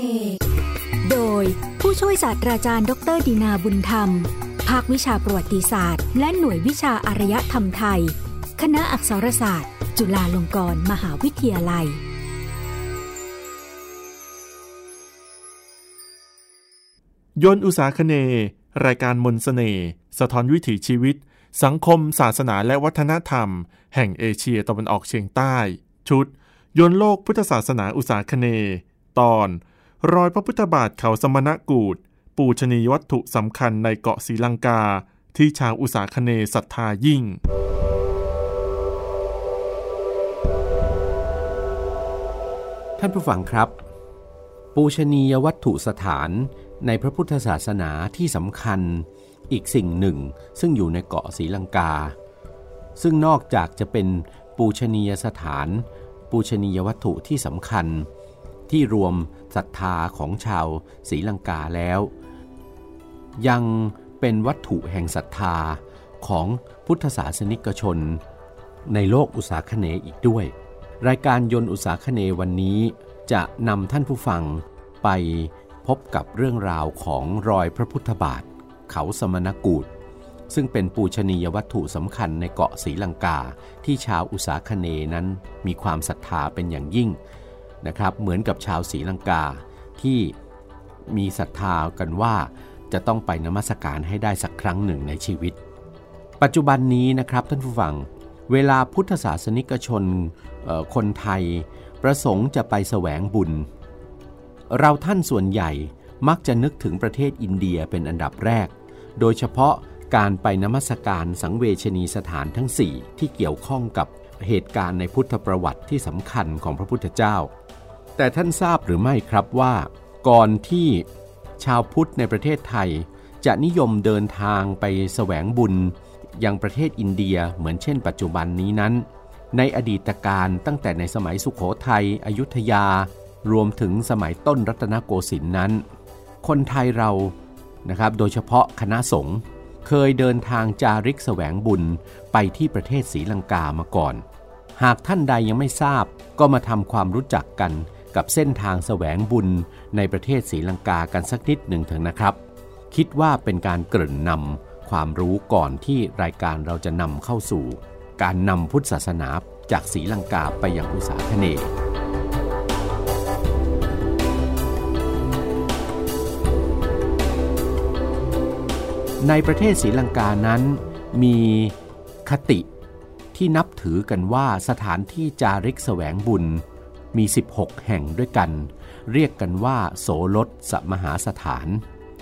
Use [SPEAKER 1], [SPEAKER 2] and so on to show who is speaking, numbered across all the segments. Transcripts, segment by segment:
[SPEAKER 1] เนย์
[SPEAKER 2] โดยผู้ช่วยศาสตราจารย์ ดรดีนาบุญธรรม ภาควิชาประวัติศาสตร์ และหน่วยวิชาอารยธรรมไทย คณะอักษรศาสตร์ จุฬาลงกรณ์มหาวิทยาลัย
[SPEAKER 3] ยนอุสาคเน รายการมนสเสน่สะท้อนวิถีชีวิต สังคม ศาสนาและวัฒนธรรม แห่งเอเชียตะวันออกเฉียงใต้ ชุด ยนโลกพุทธศาสนาอุสาคเน ตอน รอยพระพุทธบาทเขาสมณกูดปูชนียวัตถุสำคัญในเกาะศรีลังกา ที่ชาวอุสาคเนศรัทธายิ่ง
[SPEAKER 4] ท่านผู้ฟังครับ ปูชนียวัตถุสถานในพระพุทธศาสนาที่สำคัญอีกสิ่งหนึ่ง ซึ่งอยู่ในเกาะศรีลังกา ซึ่งนอกจากจะเป็นปูชนียสถาน ปูชนียวัตถุที่สำคัญ ที่รวมศรัทธาของชาวศรีลังกาแล้ว ยังเป็นวัตถุแห่งศรัทธาของพุทธศาสนิกชน ในโลกอุตสาคเนอีกด้วย รายการยนต์อุตสาคเนวันนี้จะนำท่านผู้ฟังไปพบกับเรื่องราวของรอยพระพุทธบาท เขาสมณกูดซึ่งเป็นปูชนียวัตถุสำคัญในเกาะศรีลังกาที่ชาวอุตสาคเนนั้นมีความศรัทธาเป็นอย่างยิ่ง นะครับเหมือนกับชาวศรีลังกาที่มีศรัทธากันว่าจะต้องไปนมัสการให้ได้สักครั้งหนึ่งในชีวิต ปัจจุบันนี้นะครับท่านผู้ฟัง เวลาพุทธศาสนิกชนคนไทย ประสงค์จะไปแสวงบุญ เราท่านส่วนใหญ่มักจะนึกถึงประเทศอินเดียเป็นอันดับแรก โดยเฉพาะการไปนมัสการสังเวชนีสถานทั้ง 4 ที่เกี่ยวข้องกับ เหตุการณ์ในพุทธประวัติที่สำคัญของพระพุทธเจ้า แต่ท่านทราบหรือไม่ครับว่า ก่อนที่ชาวพุทธในประเทศไทย จะนิยมเดินทางไปแสวงบุญ ยังประเทศอินเดียเหมือนเช่น ปัจจุบันนี้นั้น ในอดีตการตั้งแต่ในสมัยสุขโขทัยอยุธยา รวมถึงสมัยต้นรัตนโกสินทร์นั้น คนไทยเรานะครับโดยเฉพาะคณะสงฆ์เคยเดินทางจาริกแสวงบุญไปที่ประเทศศรีลังกามาก่อน หากท่านใดยังไม่ทราบก็มาทำความรู้จักกันกับเส้นทางแสวงบุญในประเทศศรีลังกากันสักนิดหนึ่งเถอะนะครับ คิดว่าเป็นการเกริ่นนำความรู้ก่อนที่รายการเราจะนำเข้าสู่ การนำพุทธศาสนาจากศรีลังกาไปยังอุษาคเนในประเทศศรีลังกานั้นมีคติ ที่นับถือกันว่าสถานที่จาริกแสวงบุญมี 16 แห่งด้วยกัน เรียกกันว่า โสรสสมหาสถาน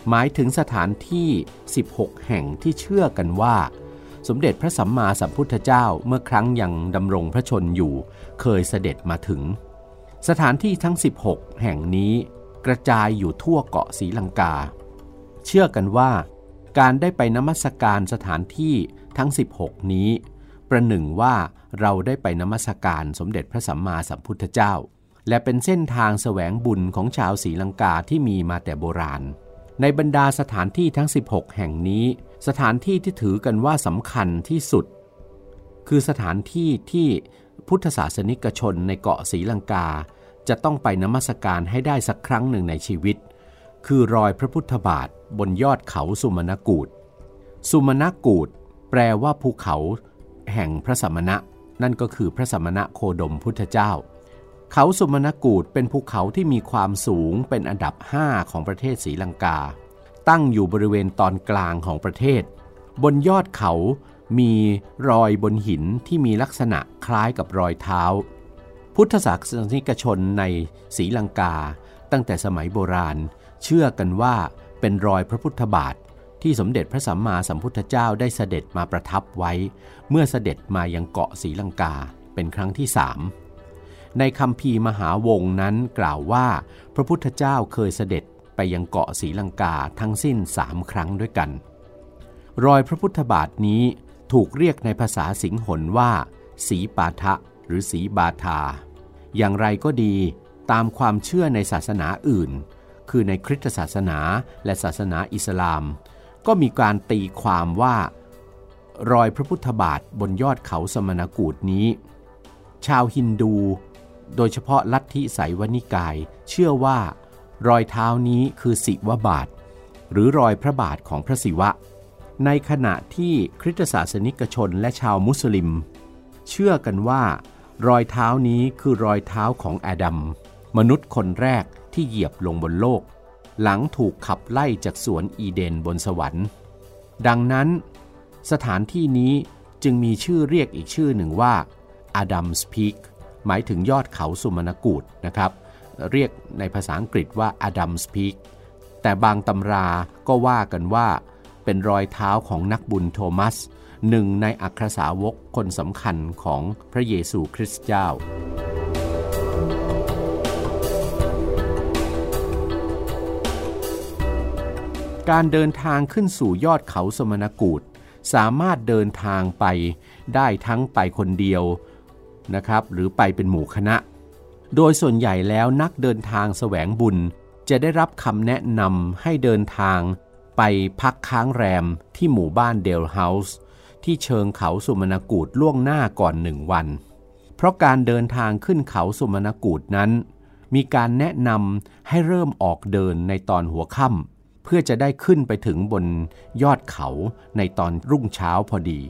[SPEAKER 4] หมายถึงสถานที่ 16 แห่งที่เชื่อกันว่า สมเด็จพระสัมมาสัมพุทธเจ้าเมื่อครั้งยังดำรงพระชนอยู่ เคยเสด็จมาถึง สถานที่ทั้ง 16 แห่งนี้กระจายอยู่ทั่วเกาะศรีลังกา เชื่อกันว่า การได้ไปนมัสการสถานที่ทั้ง 16 นี้ ประหนึ่งว่าเราได้ไปนมัสการสมเด็จพระสัมมาสัมพุทธเจ้า และเป็นเส้นทางแสวงบุญของชาวศรีลังกาที่มีมาแต่โบราณ ในบรรดาสถานที่ทั้ง 16 แห่งนี้ สถานที่ที่ถือกันว่าสำคัญที่สุด คือสถานที่ที่พุทธศาสนิกชนในเกาะศรีลังกา จะต้องไปนมัสการให้ได้สักครั้งหนึ่งในชีวิต คือรอยพระพุทธบาทบนยอดเขาสุมนกูดสุมนกูดแปลว่าภูเขา แห่งพระสมณะ นั่นก็คือพระสมณะโคดมพุทธเจ้า เขาสุมนกูดเป็นภูเขาที่มีความสูงเป็นอันดับ 5 ของประเทศศรีลังกา ตั้งอยู่บริเวณตอนกลางของประเทศ บนยอดเขามีรอยบนหินที่มีลักษณะคล้ายกับรอยเท้า พุทธศาสนิกชนในศรีลังกา ตั้งแต่สมัยโบราณ เชื่อกันว่าเป็นรอยพระพุทธบาท ที่สมเด็จพระสัมมาสัมพุทธเจ้าได้เสด็จมาประทับไว้ เมื่อเสด็จมายังเกาะศรีลังกาเป็นครั้งที่สามในคำพีมหาวงนั้นกล่าวว่า พระพุทธเจ้าเคยเสด็จไปยังเกาะศรีลังกาทั้งสิ้นสามครั้งด้วยกัน รอยพระพุทธบาทนี้ถูกเรียกในภาษาสิงหนว่า สีปาทะหรือสีบาทา อย่างไรก็ดีตามความเชื่อในศาสนาอื่น คือในคริสตศาสนาและศาสนาอิสลาม ก็มีการตีความว่า รอยพระพุทธบาทบนยอดเขาสมณกูดนี้ ชาวฮินดู โดยเฉพาะลัทธิไสยวนิกาย เชื่อว่ารอยเท้านี้คือศิวบาท หรือรอยพระบาทของพระศิวะ ในขณะที่คริสตศาสนิกชนและชาวมุสลิม เชื่อกันว่า รอยเท้านี้คือรอยเท้าของแอดัมมนุษย์คนแรกที่เหยียบลงบนโลก หลังถูกขับไล่จากสวนอีเดนบนสวรรค์ ดังนั้น สถานที่นี้จึงมีชื่อเรียกอีกชื่อหนึ่งว่าอดัมส์พีคหมายถึงยอดเขาสุมนกูดนะครับ เรียกในภาษาอังกฤษว่าอดัมส์พีคแต่บางตำราก็ว่ากันว่าเป็นรอยเท้าของนักบุญโทมัส หนึ่งในอัครสาวกคนสำคัญของพระเยซูคริสต์เจ้า การเดินทางขึ้นสู่ยอดเขาสมณกูดสามารถเดินทางไปได้ทั้งไปคนเดียวนะครับ หรือไปเป็นหมู่คณะ โดยส่วนใหญ่แล้วนักเดินทางแสวงบุญจะได้รับคำแนะนำให้เดินทางไปพักค้างแรมที่หมู่บ้านเดลเฮาส์ที่เชิงเขาสุมนกูดล่วงหน้าก่อนหนึ่งวัน เพราะการเดินทางขึ้นเขาสุมนกูดนั้น มีการแนะนำให้เริ่มออกเดินในตอนหัวค่ำ พื่อจะได้ขึ้นไปถึงบนยอดเขาในตอนรุ่งเช้าพอดี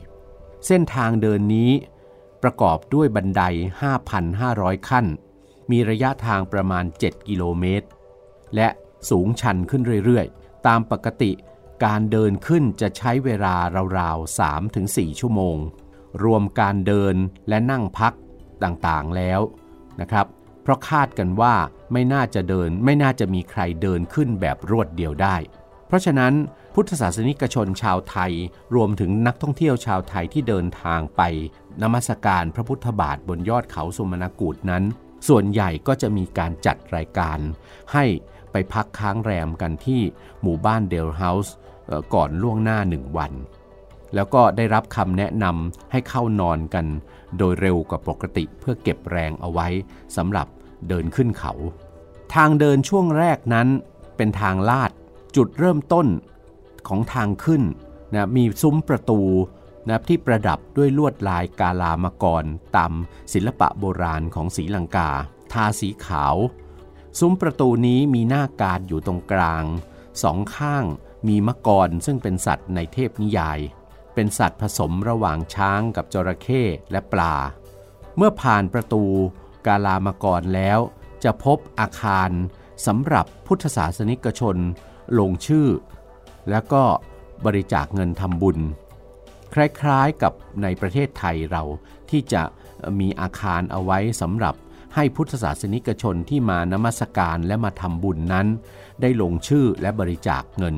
[SPEAKER 4] เส้นทางเดินนี้ประกอบด้วยบันได 5,500 ขั้น มีระยะทางประมาณ 7 กิโลเมตร และสูงชันขึ้นเรื่อยๆ ตามปกติการเดินขึ้นจะใช้เวลาราวๆ 3-4 ชั่วโมง รวมการเดินและนั่งพักต่างๆแล้วนะครับ ราะคาดกันว่าไม่น่าจะเดินไม่น่าจะมีใครเดินขึ้นแบบรวดเดียวได้ เพราะฉะนั้นพุทธศาสนิกชนชาวไทยรวมถึงนักท่องเที่ยวชาวไทยที่เดินทางไปนมัสการพระพุทธบาทบนยอดเขาสุมนกูดนั้น ส่วนใหญ่ก็จะมีการจัดรายการ ให้ไปพักค้างแรมกันที่หมู่บ้านเดลเฮาส์ก่อนล่วงหน้าหนึ่งวัน แล้วก็ได้รับคำแนะนำให้เข้านอนกัน โดยเร็วกว่าปกติเพื่อเก็บแรงเอาไว้สำหรับ เดินขึ้นเขา ทางเดินช่วงแรกนั้นเป็นทางลาดจุดเริ่มต้นของทางขึ้นนะมีซุ้มประตูนะที่ประดับด้วยลวดลายกาลามกรตามศิลปะโบราณของศรีลังกา ทาสีขาว ซุ้มประตูนี้มีหน้ากาดอยู่ตรงกลาง สองข้างมีมกรซึ่งเป็นสัตว์ในเทพนิยาย เป็นสัตว์ผสมระหว่างช้างกับจระเข้และปลา เมื่อผ่านประตู กาลามกรแล้ว จะพบอาคารสำหรับพุทธศาสนิกชนลงชื่อ แล้วก็บริจาคเงินทำบุญ คล้ายๆกับในประเทศไทยเราที่จะมีอาคารเอาไว้สำหรับให้พุทธศาสนิกชนที่มานมัสการและมาทำบุญนั้น ได้ลงชื่อและบริจาคเงิน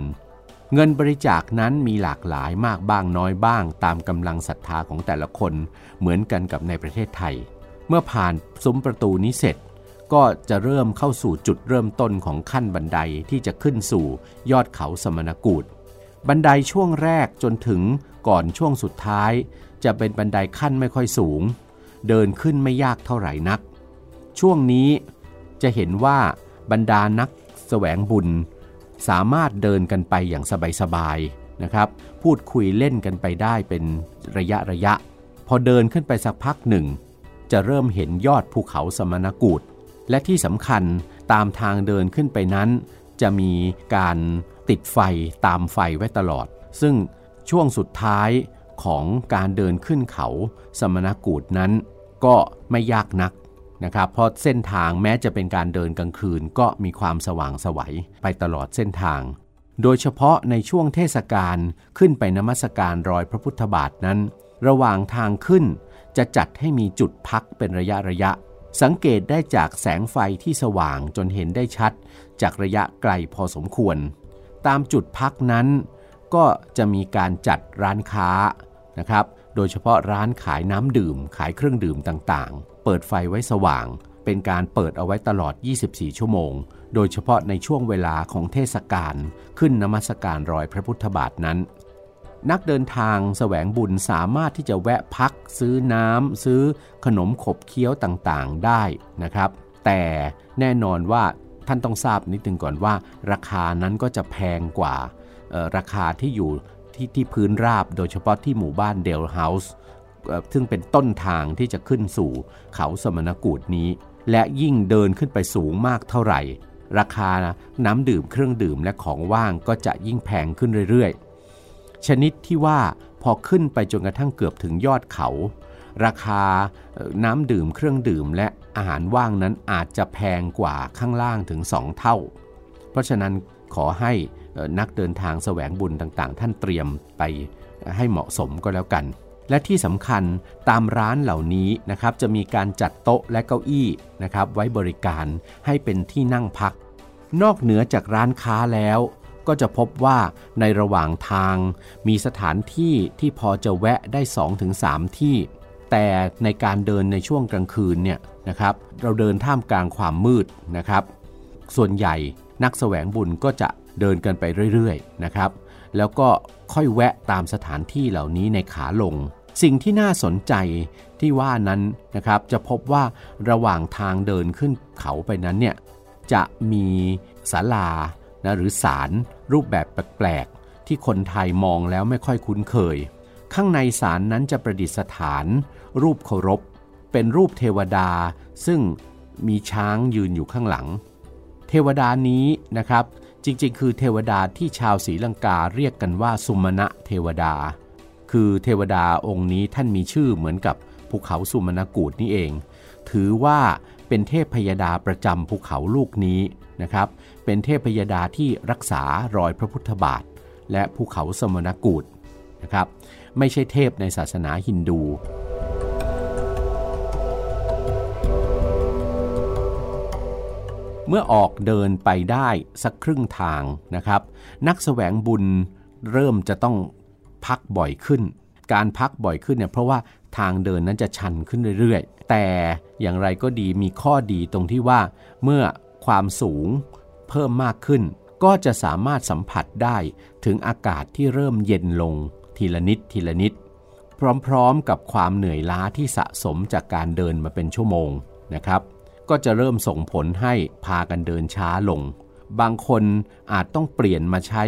[SPEAKER 4] เงินบริจาคนั้นมีหลากหลายมากบ้างน้อยบ้าง ตามกำลังศรัทธาของแต่ละคนเหมือนกันกับในประเทศไทย เมื่อผ่านซุ้มประตูนี้เสร็จ ก็จะเริ่มเข้าสู่จุดเริ่มต้นของขั้นบันไดที่จะขึ้นสู่ยอดเขาสมณกูฏบันไดช่วงแรกจนถึงก่อนช่วงสุดท้าย จะเป็นบันไดขั้นไม่ค่อยสูง เดินขึ้นไม่ยากเท่าไหร่นัก ช่วงนี้จะเห็นว่าบรรดานักแสวงบุญ สามารถเดินกันไปอย่างสบายๆนะครับ พูดคุยเล่นกันไปได้เป็นระยะระยะ พอเดินขึ้นไปสักพักหนึ่ง จะเริ่มเห็นยอดภูเขาสมณกูฏและที่สำคัญตามทางเดินขึ้นไปนั้น จะมีการติดไฟตามไฟไว้ตลอด ซึ่งช่วงสุดท้ายของการเดินขึ้นเขาสมณกูดนั้น ก็ไม่ยากนักนะครับ เพราะเส้นทางแม้จะเป็นการเดินกลางคืนก็มีความสว่างสวัยไปตลอดเส้นทาง โดยเฉพาะในช่วงเทศกาลขึ้นไปนมัสการรอยพระพุทธบาทนั้น ระหว่างทางขึ้น จะจัดให้มีจุดพักเป็นระยะระยะ สังเกตได้จากแสงไฟที่สว่างจนเห็นได้ชัด จากระยะไกลพอสมควร ตามจุดพักนั้น ก็จะมีการจัดร้านค้านะครับ โดยเฉพาะร้านขายน้ำดื่ม ขายเครื่องดื่มต่างๆ เปิดไฟไว้สว่าง เป็นการเปิดเอาไว้ตลอด 24 ชั่วโมง โดยเฉพาะในช่วงเวลาของเทศกาลขึ้นนมัสการรอยพระพุทธบาทนั้น นักเดินทางแสวงบุญสามารถที่จะแวะพัก ซื้อน้ำซื้อขนมขบเคี้ยวต่างๆได้นะครับ แต่แน่นอนว่าท่านต้องทราบนิดนึงก่อนว่า ราคานั้นก็จะแพงกว่าราคาที่อยู่ที่ที่พื้นราบโดยเฉพาะที่หมู่บ้านเดลเฮาส์ซึ่งเป็นต้นทางที่จะขึ้นสู่เขาสมณกูดนี้ และยิ่งเดินขึ้นไปสูงมากเท่าไหร่ ราคาน้ำดื่มเครื่องดื่มและของว่างก็จะยิ่งแพงขึ้นเรื่อยๆ ชนิดที่ว่าพอขึ้นไปจนกระทั่งเกือบถึงยอดเขา ราคาน้ำดื่มเครื่องดื่มและอาหารว่างนั้นอาจจะแพงกว่าข้างล่างถึง 2 เท่า เพราะฉะนั้นขอให้นักเดินทางแสวงบุญต่างๆ ท่านเตรียมไปให้เหมาะสมก็แล้วกัน และที่สำคัญตามร้านเหล่านี้นะครับจะมีการจัดโต๊ะและเก้าอี้นะครับไว้บริการให้เป็นที่นั่งพัก นอกเหนือจากร้านค้าแล้ว ก็จะพบว่าในระหว่างทางมีสถานที่ที่พอจะแวะได้ 2-3 ที่ แต่ในการเดินในช่วงกลางคืนเนี่ยนะครับ เราเดินท่ามกลางความมืดนะครับ ส่วนใหญ่นักแสวงบุญก็จะเดินกันไปเรื่อยๆนะครับ แล้วก็ค่อยแวะตามสถานที่เหล่านี้ในขาลง สิ่งที่น่าสนใจที่ว่านั้นนะครับ จะพบว่าระหว่างทางเดินขึ้นเขาไปนั้นเนี่ยจะมีศาลา นะหรือศาลรูปแบบแปลกๆ ที่คนไทยมองแล้วไม่ค่อยคุ้นเคย ข้างในศาลนั้นจะประดิษฐาน รูปเคารพ เป็นรูปเทวดา ซึ่งมีช้างยืนอยู่ข้างหลัง เทวดานี้นะครับ จริงๆ คือเทวดาที่ชาวศรีลังกาเรียกกันว่าสุมาณะเทวดา คือเทวดาองค์นี้ท่านมีชื่อเหมือนกับภูเขาสุมาณกูดนี่เอง ถือว่าเป็นเทพพยดาประจำภูเขาลูกนี้ นะครับ เป็นเทพพยดาที่รักษารอยพระพุทธบาท และภูเขาสมณกูดนะครับ ไม่ใช่เทพในศาสนาฮินดู เมื่อออกเดินไปได้สักครึ่งทางนะครับ นักสแสวงบุญเริ่มจะต้องพักบ่อยขึ้น การพักบ่อยขึ้นเนี่ยเพราะว่าทางเดินนั้นจะชันขึ้นเรื่อยๆ แต่อย่างไรก็ดีมีข้อดีตรงที่ว่าเมื่อ ความสูงเพิ่มมากขึ้น ก็จะสามารถสัมผัสได้ถึงอากาศที่เริ่มเย็นลง ทีละนิดทีละนิด พร้อมๆกับความเหนื่อยล้าที่สะสมจากการเดินมาเป็นชั่วโมงนะครับ ก็จะเริ่มส่งผลให้พากันเดินช้าลง บางคนอาจต้องเปลี่ยนมาใช้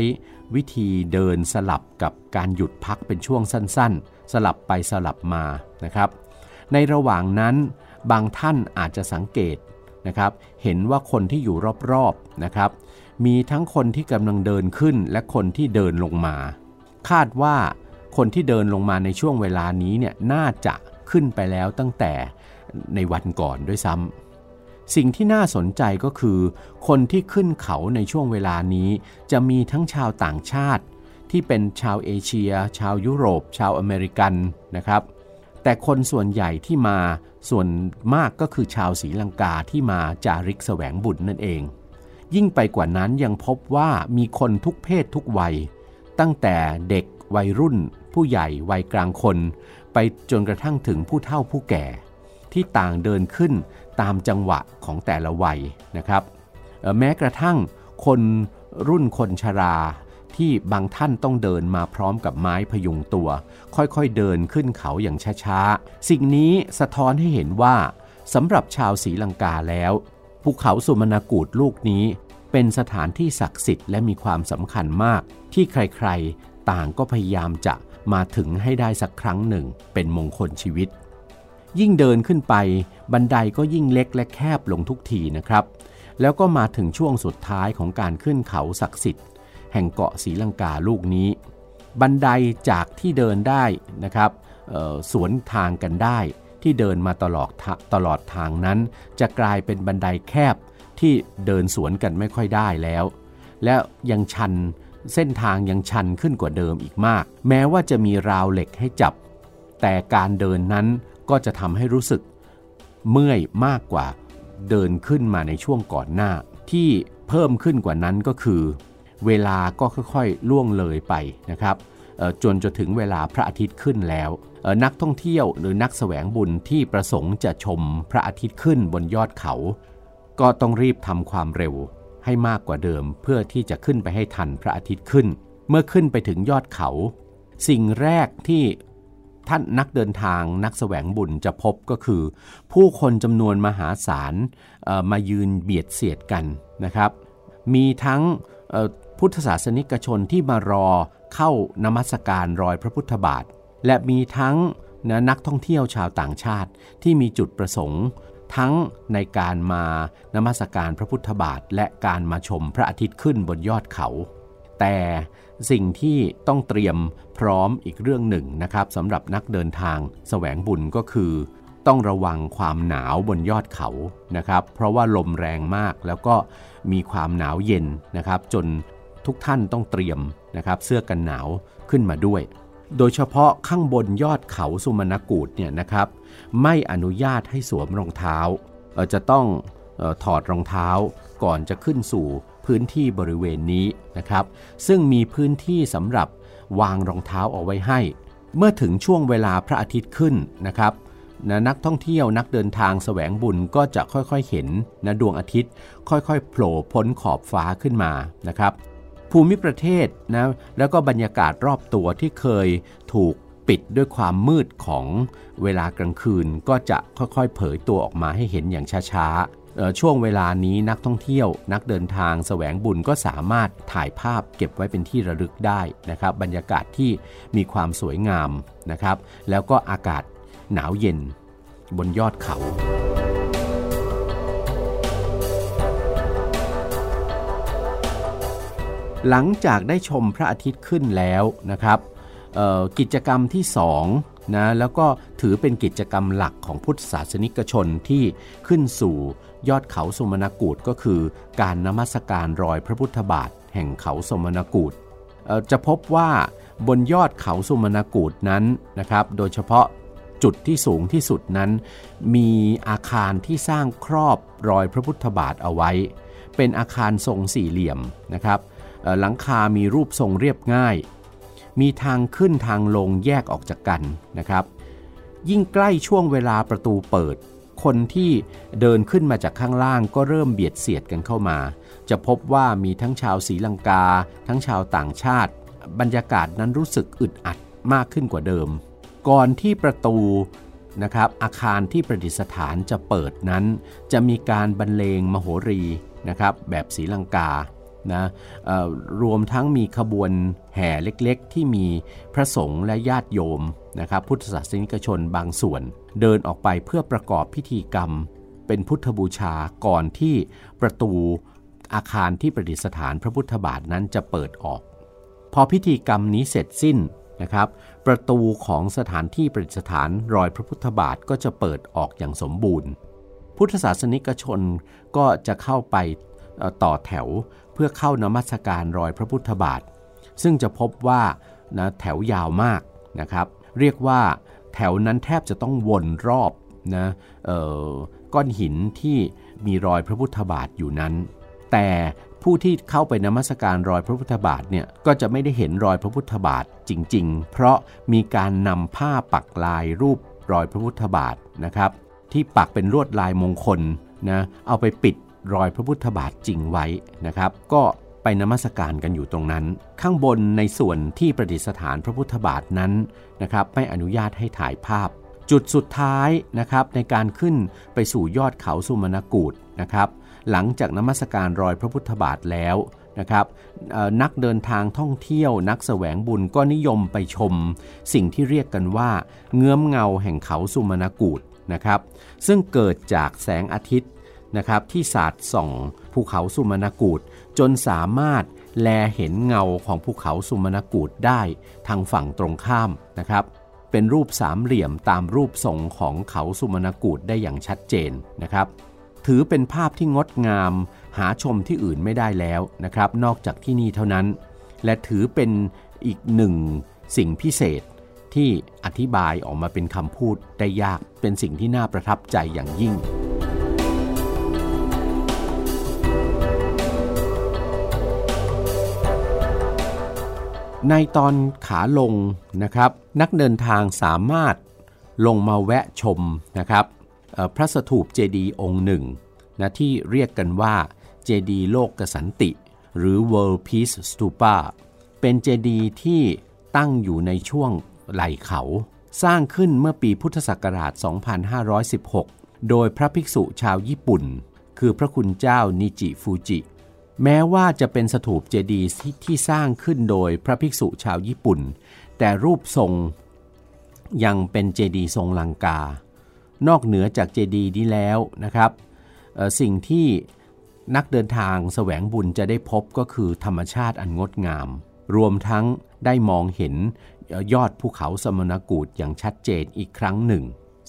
[SPEAKER 4] วิธีเดินสลับกับการหยุดพักเป็นช่วงสั้น ๆ สลับไปสลับมานะครับ ในระหว่างนั้นบางท่านอาจจะสังเกต นะครับ เห็นว่าคนที่อยู่รอบๆนะครับ มีทั้งคนที่กำลังเดินขึ้นและคนที่เดินลงมา คาดว่าคนที่เดินลงมาในช่วงเวลานี้เนี่ยน่าจะขึ้นไปแล้วตั้งแต่ในวันก่อนด้วยซ้ำสิ่งที่น่าสนใจก็คือ คนที่ขึ้นเขาในช่วงเวลานี้ จะมีทั้งชาวต่างชาติ ที่เป็นชาวเอเชีย ชาวยุโรป ชาวอเมริกันนะครับ แต่คนส่วนใหญ่ที่มา ส่วนมากก็คือชาวศรีลังกาที่มาจาริกแสวงบุญนั่นเอง ยิ่งไปกว่านั้นยังพบว่ามีคนทุกเพศทุกวัย ตั้งแต่เด็กวัยรุ่น ผู้ใหญ่วัยกลางคน ไปจนกระทั่งถึงผู้เฒ่าผู้แก่ ที่ต่างเดินขึ้นตามจังหวะของแต่ละวัยนะครับ แม้กระทั่งคนรุ่นคนชรา ที่บางท่านต้องเดินมาพร้อมกับไม้พยุงตัว ค่อยๆเดินขึ้นเขาอย่างช้าๆ สิ่งนี้สะท้อนให้เห็นว่าสำหรับชาวศรีลังกาแล้ว ภูเขาสุมนากูดลูกนี้เป็นสถานที่ศักดิ์สิทธิ์และมีความสำคัญมาก ที่ใครๆ ต่างก็พยายามจะมาถึงให้ได้สักครั้งหนึ่งเป็นมงคลชีวิต ยิ่งเดินขึ้นไปบันไดก็ยิ่งเล็กและแคบลงทุกทีนะครับ แล้วก็มาถึงช่วงสุดท้ายของการขึ้นเขาศักดิ์สิทธิ์ แห่งเกาะศรีลังกาลูกนี้ บันไดจากที่เดินได้นะครับสวนทางกันได้ที่เดินมาตลอดตลอดทางนั้น จะกลายเป็นบันไดแคบที่เดินสวนกันไม่ค่อยได้แล้ว และยังชันเส้นทางยังชันขึ้นกว่าเดิมอีกมาก แม้ว่าจะมีราวเหล็กให้จับ แต่การเดินนั้นก็จะทำให้รู้สึกเมื่อยมากกว่าเดินขึ้นมาในช่วงก่อนหน้า ที่เพิ่มขึ้นกว่านั้นก็คือ เวลาก็ค่อยๆล่วงเลยไปนะครับจนจะถึงเวลาพระอาทิตย์ขึ้นแล้ว นักท่องเที่ยวหรือนักแสวงบุญที่ประสงค์จะชมพระอาทิตย์ขึ้นบนยอดเขา ก็ต้องรีบทำความเร็วให้มากกว่าเดิมเพื่อที่จะขึ้นไปให้ทันพระอาทิตย์ขึ้น เมื่อขึ้นไปถึงยอดเขา สิ่งแรกที่ท่านนักเดินทางนักแสวงบุญจะพบก็คือ ผู้คนจำนวนมหาศาลมายืนเบียดเสียดกันนะครับ มีทั้ง พุทธศาสนิกชนที่มารอเข้านมัสการรอยพระพุทธบาท และมีทั้งนักท่องเที่ยวชาวต่างชาติที่มีจุดประสงค์ ทั้งในการมานมัสการพระพุทธบาท และการมาชมพระอาทิตย์ขึ้นบนยอดเขา แต่สิ่งที่ต้องเตรียมพร้อมอีกเรื่องหนึ่งนะครับสำหรับนักเดินทางแสวงบุญก็คือ ต้องระวังความหนาวบนยอดเขานะครับ เพราะว่าลมแรงมากแล้วก็มีความหนาวเย็นนะครับ จน ทุกท่านต้องเตรียมนะครับเสื้อกันหนาวขึ้นมาด้วย โดยเฉพาะข้างบนยอดเขาสุมนกูดเนี่ยนะครับ ไม่อนุญาตให้สวมรองเท้าจะต้องถอดรองเท้าก่อนจะขึ้นสู่พื้นที่บริเวณนี้นะครับ ซึ่งมีพื้นที่สำหรับวางรองเท้าเอาไว้ให้ เมื่อถึงช่วงเวลาพระอาทิตย์ขึ้นนะครับนะนักท่องเที่ยวนักเดินทางสแสวงบุญก็จะค่อยๆเห็นนะดวงอาทิตย์ ค่อยๆโผล่พ้นขอบฟ้าขึ้นมานะครับ ภูมิประเทศนะแล้วก็บรรยากาศรอบตัวที่เคยถูกปิดด้วยความมืดของเวลากลางคืนก็จะค่อยๆ เผยตัวออกมาให้เห็นอย่างช้าๆ ช่วงเวลานี้นักท่องเที่ยว นักเดินทางสแสวงบุญก็สามารถถ่ายภาพเก็บไว้เป็นที่ระลึกได้นะครับ บรรยากาศที่มีความสวยงามนะครับ แล้วก็อากาศหนาวเย็นบนยอดเขา หลังจากได้ชมพระอาทิตย์ขึ้นแล้วนะครับกิจกรรมที่2นะแล้วก็ถือเป็นกิจกรรมหลักของพุทธศาสนิกชนที่ขึ้นสู่ยอดเขาสมณกูฏก็คือ การนมัสการรอยพระพุทธบาทแห่งเขาสมณกูฏจะพบว่าบนยอดเขาสมนกูฏนั้นนะครับโดยเฉพาะจุดที่สูงที่สุดนั้น มีอาคารที่สร้างครอบรอยพระพุทธบาทเอาไว้ เป็นอาคารทรงสี่เหลี่ยมนะครับ หลังคามีรูปทรงเรียบง่าย มีทางขึ้นทางลงแยกออกจากกันนะครับ ยิ่งใกล้ช่วงเวลาประตูเปิด คนที่เดินขึ้นมาจากข้างล่างก็เริ่มเบียดเสียดกันเข้ามา จะพบว่ามีทั้งชาวศรีลังกา ทั้งชาวต่างชาติ บรรยากาศนั้นรู้สึกอึดอัดมากขึ้นกว่าเดิม ก่อนที่ประตูนะครับอาคารที่ประดิษฐานจะเปิดนั้น จะมีการบรรเลงมโหรีนะครับแบบศรีลังกา นะรวมทั้งมีขบวนแห่เล็กๆ ที่มีพระสงฆ์และญาติโยมนะครับพุทธศาสนิกชนบางส่วน เดินออกไปเพื่อประกอบพิธีกรรม เป็นพุทธบูชาก่อนที่ประตูอาคารที่ประดิษฐานพระพุทธบาทนั้นจะเปิดออก พอพิธีกรรมนี้เสร็จสิ้นนะครับ ประตูของสถานที่ประดิษฐานรอยพระพุทธบาทก็จะเปิดออกอย่างสมบูรณ์ พุทธศาสนิกชนก็จะเข้าไปต่อแถว เพื่อเข้านมัสการรอยพระพุทธบาท ซึ่งจะพบว่านะแถวยาวมากนะครับ เรียกว่าแถวนั้นแทบจะต้องวนรอบนะก้อนหินที่มีรอยพระพุทธบาทอยู่นั้น แต่ผู้ที่เข้าไปนมัสการรอยพระพุทธบาทเนี่ยก็จะไม่ได้เห็นรอยพระพุทธบาทจริง ๆ เพราะมีการนำผ้าปักลายรูปรอยพระพุทธบาทนะครับ ที่ปักเป็นลวดลายมงคลนะเอาไปปิด รอยพระพุทธบาทจริงไว้นะครับ ก็ไปนมัสการกันอยู่ตรงนั้น ข้างบนในส่วนที่ประดิษฐานพระพุทธบาทนั้นนะครับไม่อนุญาตให้ถ่ายภาพ จุดสุดท้ายนะครับในการขึ้นไปสู่ยอดเขาสุมนกูฏนะครับ หลังจากนมัสการรอยพระพุทธบาทแล้วนะครับนักเดินทางท่องเที่ยว นักแสวงบุญก็นิยมไปชม สิ่งที่เรียกกันว่า เงื้อมเงาแห่งเขาสุมนกูฏนะครับ ซึ่งเกิดจากแสงอาทิตย์ นะครับที่สาดส่องภูเขาสุมนกูฏจนสามารถแลเห็นเงาของภูเขาสุมนกูฏได้ทางฝั่งตรงข้ามนะครับ เป็นรูปสามเหลี่ยมตามรูปทรงของเขาสุมนกูฏได้อย่างชัดเจนนะครับ ถือเป็นภาพที่งดงาม หาชมที่อื่นไม่ได้แล้วนะครับ นอกจากที่นี่เท่านั้น และถือเป็นอีกหนึ่งสิ่งพิเศษที่อธิบายออกมาเป็นคำพูดได้ยากเป็นสิ่งที่น่าประทับใจอย่างยิ่ง ในตอนขาลงนะครับ นักเดินทางสามารถลงมาแวะชมนะครับพระสถูปเจดีย์องค์หนึ่งนะที่เรียกกันว่าเจดีย์โลกกสันติ หรือ World Peace Stupa เป็นเจดีย์ที่ตั้งอยู่ในช่วงไหล่เขา สร้างขึ้นเมื่อปีพุทธศักราช 2516 โดยพระภิกษุชาวญี่ปุ่น คือพระคุณเจ้านิจิฟูจิ แม้ว่าจะเป็นสถูปเจดีย์ที่สร้างขึ้นโดยพระภิกษุชาวญี่ปุ่น แต่รูปทรงยังเป็นเจดีย์ทรงลังกา นอกเหนือจากเจดีย์นี้แล้วนะครับ สิ่งที่นักเดินทางแสวงบุญจะได้พบก็คือธรรมชาติอันงดงาม รวมทั้งได้มองเห็นยอดภูเขาสมณกูฏอย่างชัดเจนอีกครั้งหนึ่ง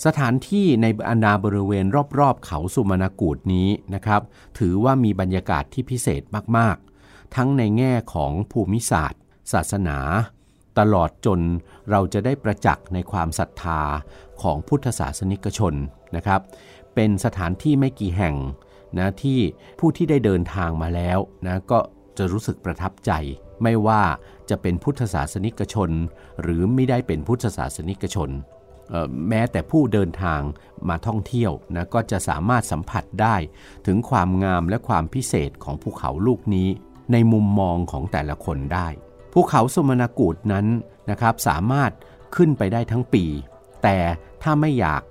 [SPEAKER 4] สถานที่ในอาณาบริเวณรอบๆเขาสุมาณกูฏนี้นะครับ ถือว่ามีบรรยากาศที่พิเศษมากๆ ทั้งในแง่ของภูมิศาสตร์ ศาสนา ตลอดจนเราจะได้ประจักษ์ในความศรัทธาของพุทธศาสนิกชนนะครับ เป็นสถานที่ไม่กี่แห่งนะที่ผู้ที่ได้เดินทางมาแล้วนะก็จะรู้สึกประทับใจ ไม่ว่าจะเป็นพุทธศาสนิกชน หรือไม่ได้เป็นพุทธศาสนิกชน แม้แต่ผู้เดินทางมาท่องเที่ยวนะก็จะสามารถสัมผัสได้ถึงความงามและความพิเศษของภูเขาลูกนี้ ในมุมมองของแต่ละคนได้ ภูเขาสมนากูดนั้นนะครับสามารถขึ้นไปได้ทั้งปี แต่ถ้าไม่อยาก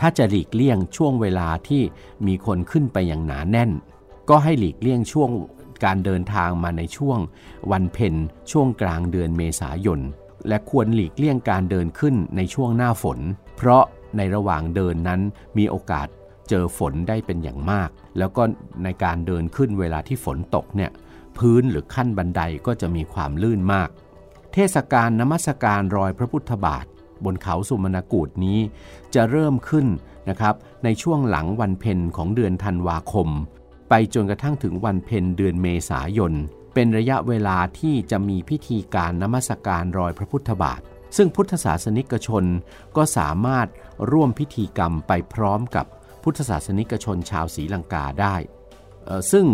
[SPEAKER 4] ถ้าจะหลีกเลี่ยงช่วงเวลาที่มีคนขึ้นไปอย่างหนาแน่น ก็ให้หลีกเลี่ยงช่วงการเดินทางมาในช่วงวันเพ็ญช่วงกลางเดือนเมษายน และควรหลีกเลี่ยงการเดินขึ้นในช่วงหน้าฝน เพราะในระหว่างเดินนั้นมีโอกาสเจอฝนได้เป็นอย่างมาก แล้วก็ในการเดินขึ้นเวลาที่ฝนตกเนี่ยพื้นหรือขั้นบันไดก็จะมีความลื่นมาก เทศกาลนมัสการรอยพระพุทธบาท บนเขาสุมนกูดนี้ จะเริ่มขึ้นนะครับในช่วงหลังวันเพ็ญของเดือนธันวาคม ไปจนกระทั่งถึงวันเพ็ญเดือนเมษายน เป็นระยะเวลาที่จะมีพิธีการนมัสการรอยพระพุทธบาท ซึ่งพุทธศาสนิกชนก็สามารถร่วมพิธีกรรมไปพร้อมกับพุทธศาสนิกชนชาวศรีลังกาได้ ซึ่ง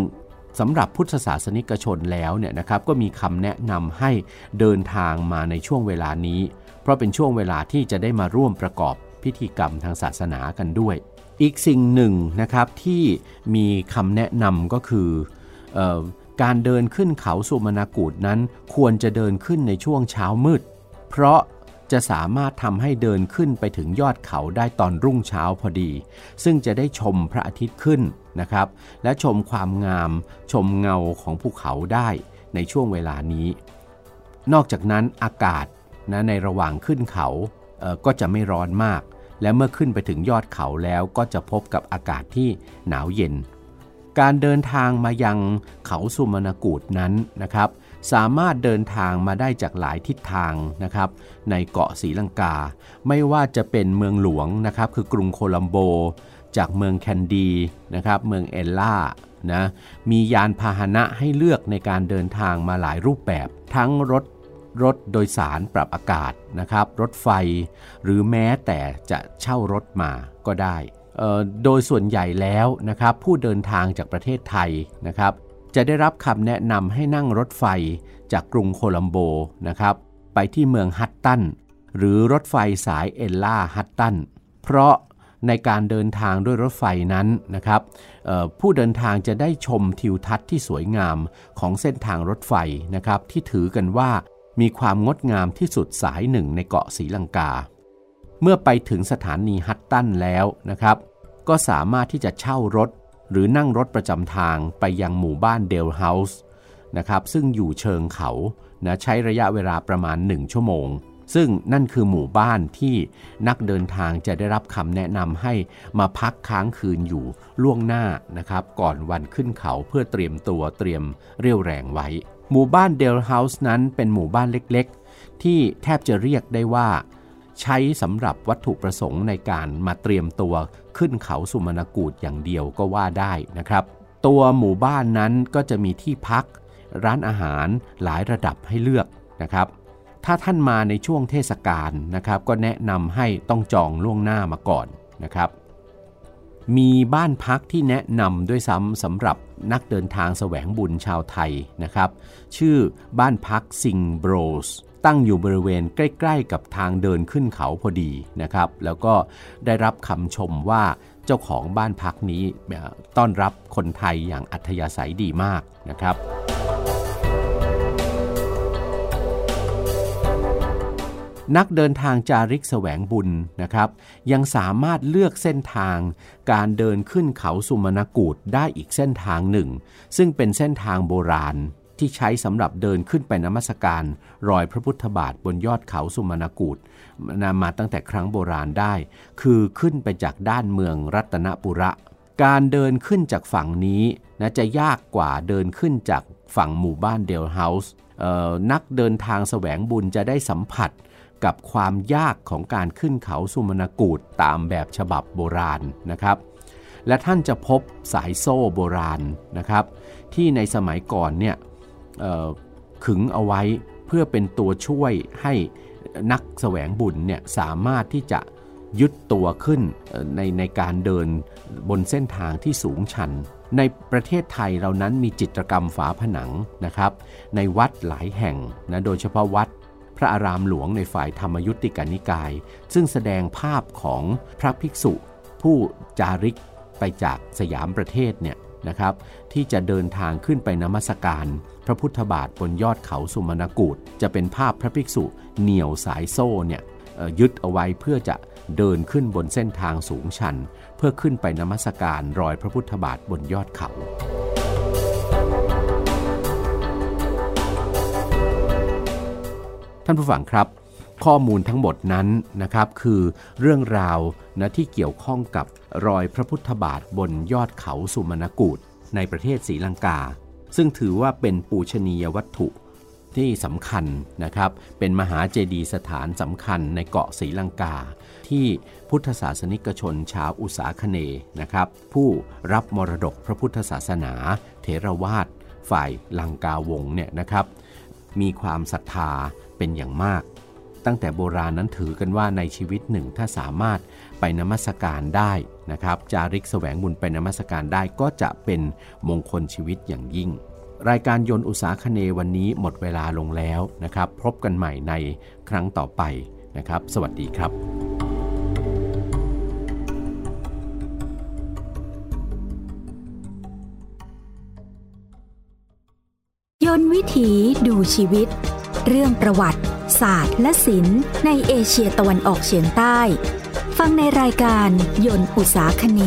[SPEAKER 4] สำหรับพุทธศาสนิกชนแล้วเนี่ยนะครับก็มีคำแนะนำให้เดินทางมาในช่วงเวลานี้ เพราะเป็นช่วงเวลาที่จะได้มาร่วมประกอบพิธีกรรมทางศาสนากันด้วย อีกสิ่งหนึ่งนะครับที่มีคำแนะนำก็คืออ การเดินขึ้นเขาสุมาณกูดนั้นควรจะเดินขึ้นในช่วงเช้ามืด เพราะจะสามารถทำให้เดินขึ้นไปถึงยอดเขาได้ตอนรุ่งเช้าพอดี ซึ่งจะได้ชมพระอาทิตย์ขึ้นนะครับ และชมความงาม ชมเงาของภูเขาได้ในช่วงเวลานี้ นอกจากนั้นอากาศนะในระหว่างขึ้นเขาเก็จะไม่ร้อนมาก และเมื่อขึ้นไปถึงยอดเขาแล้วก็จะพบกับอากาศที่หนาวเย็น การเดินทางมายังเขาสุมนากูดนั้นนะครับ สามารถเดินทางมาได้จากหลายทิศทางนะครับ ในเกาะสีลังกา ไม่ว่าจะเป็นเมืองหลวงนะครับ คือกรุงโคลัมโบ จากเมืองแคนดีนะครับ เมืองเอลล่านะมียานพาหนะให้เลือกในการเดินทางมาหลายรูปแบบ ทั้งรถรถโดยสารปรับอากาศนะครับ รถไฟ หรือแม้แต่จะเช่ารถมาก็ได้ โดยส่วนใหญ่แล้วนะครับผู้เดินทางจากประเทศไทยนะครับจะได้รับคำแนะนำให้นั่งรถไฟจากกรุงโคลัมโบนะครับไปที่เมืองฮัตตันหรือรถไฟสายเอลล่าฮัตตันเพราะในการเดินทางด้วยรถไฟนั้นนะครับผู้เดินทางจะได้ชมทิวทัศน์ที่สวยงามของเส้นทางรถไฟนะครับที่ถือกันว่ามีความงดงามที่สุดสายหนึ่งในเกาะสีลังกา เมื่อไปถึงสถานีฮัตตันแล้วนะครับ ก็สามารถที่จะเช่ารถ หรือนั่งรถประจำทางไปยังหมู่บ้านเดลเฮาส์นะครับซึ่งอยู่เชิงเขานะใช้ระยะเวลาประมาณ 1 ชั่วโมง ซึ่งนั่นคือหมู่บ้านที่นักเดินทางจะได้รับคำแนะนำให้มาพักค้างคืนอยู่ล่วงหน้านะครับ ก่อนวันขึ้นเขาเพื่อเตรียมตัวเตรียมเรี่ยวแรงไว้ หมู่บ้านเดลเฮาส์นั้นเป็นหมู่บ้านเล็กๆ ที่แทบจะเรียกได้ว่า ใช้สำหรับวัตถุประสงค์ในการมาเตรียมตัวขึ้นเขาสุมาณกูดอย่างเดียวก็ว่าได้นะครับ ตัวหมู่บ้านนั้นก็จะมีที่พัก ร้านอาหารหลายระดับให้เลือกนะครับ ถ้าท่านมาในช่วงเทศกาลนะครับ ก็แนะนำให้ต้องจองล่วงหน้ามาก่อนนะครับ มีบ้านพักที่แนะนำด้วยซ้ำสำหรับนักเดินทางแสวงบุญชาวไทยนะครับ ชื่อบ้านพักซิงโบรส ตั้งอยู่บริเวณใกล้ ๆ กับทางเดินขึ้นเขาพอดีนะครับ แล้วก็ได้รับคำชมว่าเจ้าของบ้านพักนี้ต้อนรับคนไทยอย่างอัธยาศัยดีมากนะครับ นักเดินทางจาริกแสวงบุญนะครับ ยังสามารถเลือกเส้นทางการเดินขึ้นเขาสุมนกูดได้อีกเส้นทางหนึ่ง ซึ่งเป็นเส้นทางโบราณ ที่ใช้สำหรับเดินขึ้นไปนมัสการ รอยพระพุทธบาทบนยอดเขาสุมาณกูฏนำมาตั้งแต่ครั้งโบราณได้ คือขึ้นไปจากด้านเมืองรัตนปุระ การเดินขึ้นจากฝั่งนี้นะจะยากกว่าเดินขึ้นจากฝั่งหมู่บ้านเดลเฮาส์นักเดินทางแสวงบุญจะได้สัมผัสกับความยากของการขึ้นเขาสุมนกูฏตามแบบฉบับโบราณนะครับและท่านจะพบสายโซ่โบราณนะครับ ที่ในสมัยก่อนเนี่ย ขึงเอาไว้เพื่อเป็นตัวช่วยให้นักแสวงบุญเนี่ยสามารถที่จะยึดตัวขึ้นในในการเดินบนเส้นทางที่สูงชัน ในประเทศไทยเรานั้นมีจิตรกรรมฝาผนังนะครับ ในวัดหลายแห่งนะโดยเฉพาะวัดพระอารามหลวงในฝ่ายธรรมยุติกานิกาย ซึ่งแสดงภาพของพระภิกษุ ผู้จาริกไปจากสยามประเทศเนี่ยนะครับ ที่จะเดินทางขึ้นไปนมัสการ ระพุทธบาทบนยอดเขาสุมนกูฏจะเป็นภาพพระภิกษุเหนี่ยวสายโซ่เนี่ยยึดเอาไว้เพื่อจะเดินขึ้นบนเส้นทางสูงชัน เพื่อขึ้นไปนมัสการรอยพระพุทธบาทบนยอดเขา ท่านผู้ฟังครับ ข้อมูลทั้งหมดนั้นนะครับ คือเรื่องราวนะที่เกี่ยวข้องกับรอยพระพุทธบาทบนยอดเขาสุมนกูฏในประเทศศรีลังกา ซึ่งถือว่าเป็นปูชนียวัตถุที่สำคัญนะครับ เป็นมหาเจดีย์สถานสำคัญในเกาะศรีลังกา ที่พุทธศาสนิกชนชาวอุษาคเนนะครับ ผู้รับมรดกพระพุทธศาสนาเทรวาสฝ่ายลังกาวงเนี่ยนะครับ มีความศรัทธาเป็นอย่างมาก ตั้งแต่โบราณนั้นถือกันว่าในชีวิตหนึ่งถ้าสามารถไปนมัสการได้นะครับ จาริกแสวงบุญไปนมัสการได้ก็จะเป็นมงคลชีวิตอย่างยิ่ง รายการยนต์อุตสาคเนวันนี้หมดเวลาลงแล้วนะครับ พบกันใหม่ในครั้งต่อไปนะครับ สวัสดีครับ
[SPEAKER 2] ยนต์วิถีดูชีวิต เรื่องประวัติ ศาสตร์ และศิลป์ในเอเชียตะวันออกเฉียงใต้ ฟังในรายการยนต์อุตสาคเน